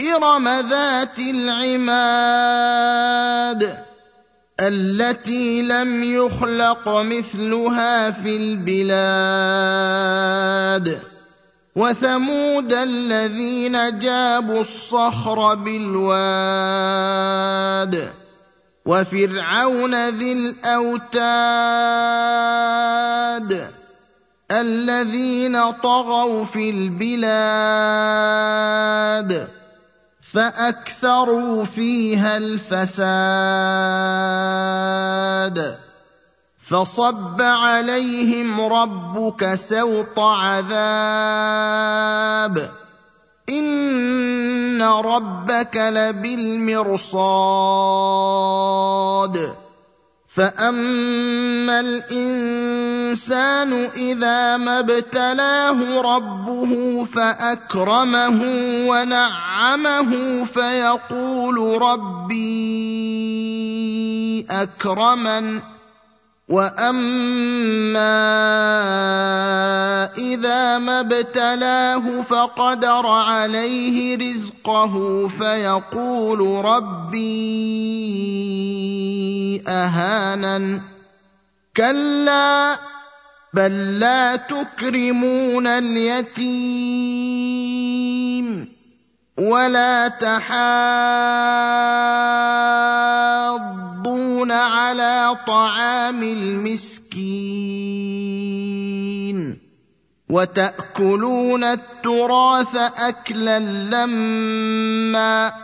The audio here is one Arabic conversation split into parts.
ارم ذات العماد التي لم يخلق مثلها في البلاد وثمود الذين جابوا الصخر بالواد وفرعون ذي الاوتاد الذين طغوا في البلاد فأكثروا فيها الفساد. فصب عليهم ربك سوط عذاب. إن ربك لبالمرصاد. فاما الانسان اذا ما ابتلاه ربه فاكرمه ونعمه فيقول ربي اكرمن واما اذا ما ابتلاه فقدر عليه رزقه فيقول ربي اهانن كلا بل لا تكرمون اليتيم ولا تحاضون على طعام المسكين وتاكلون التراث اكلا لما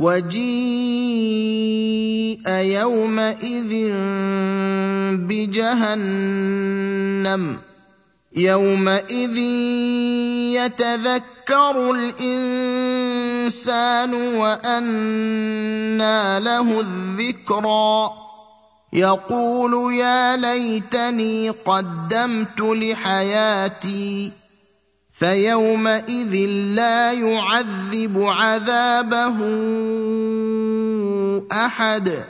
وجيء يومئذ بجهنم. يومئذ يتذكر الإنسان وأنى له الذكرى. يقول يا ليتني قدمت لحياتي. فيومئذ لا يعذب عذابه أحد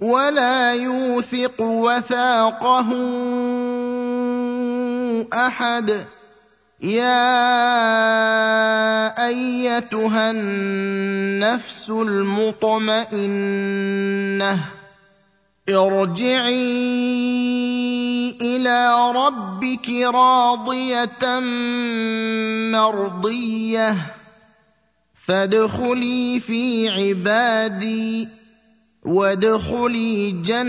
ولا يوثق وثاقه أحد. يا أيتها النفس المطمئنة ارجعي إلى ربك راضية مرضية فادخلي في عبادي وادخلي جنتي.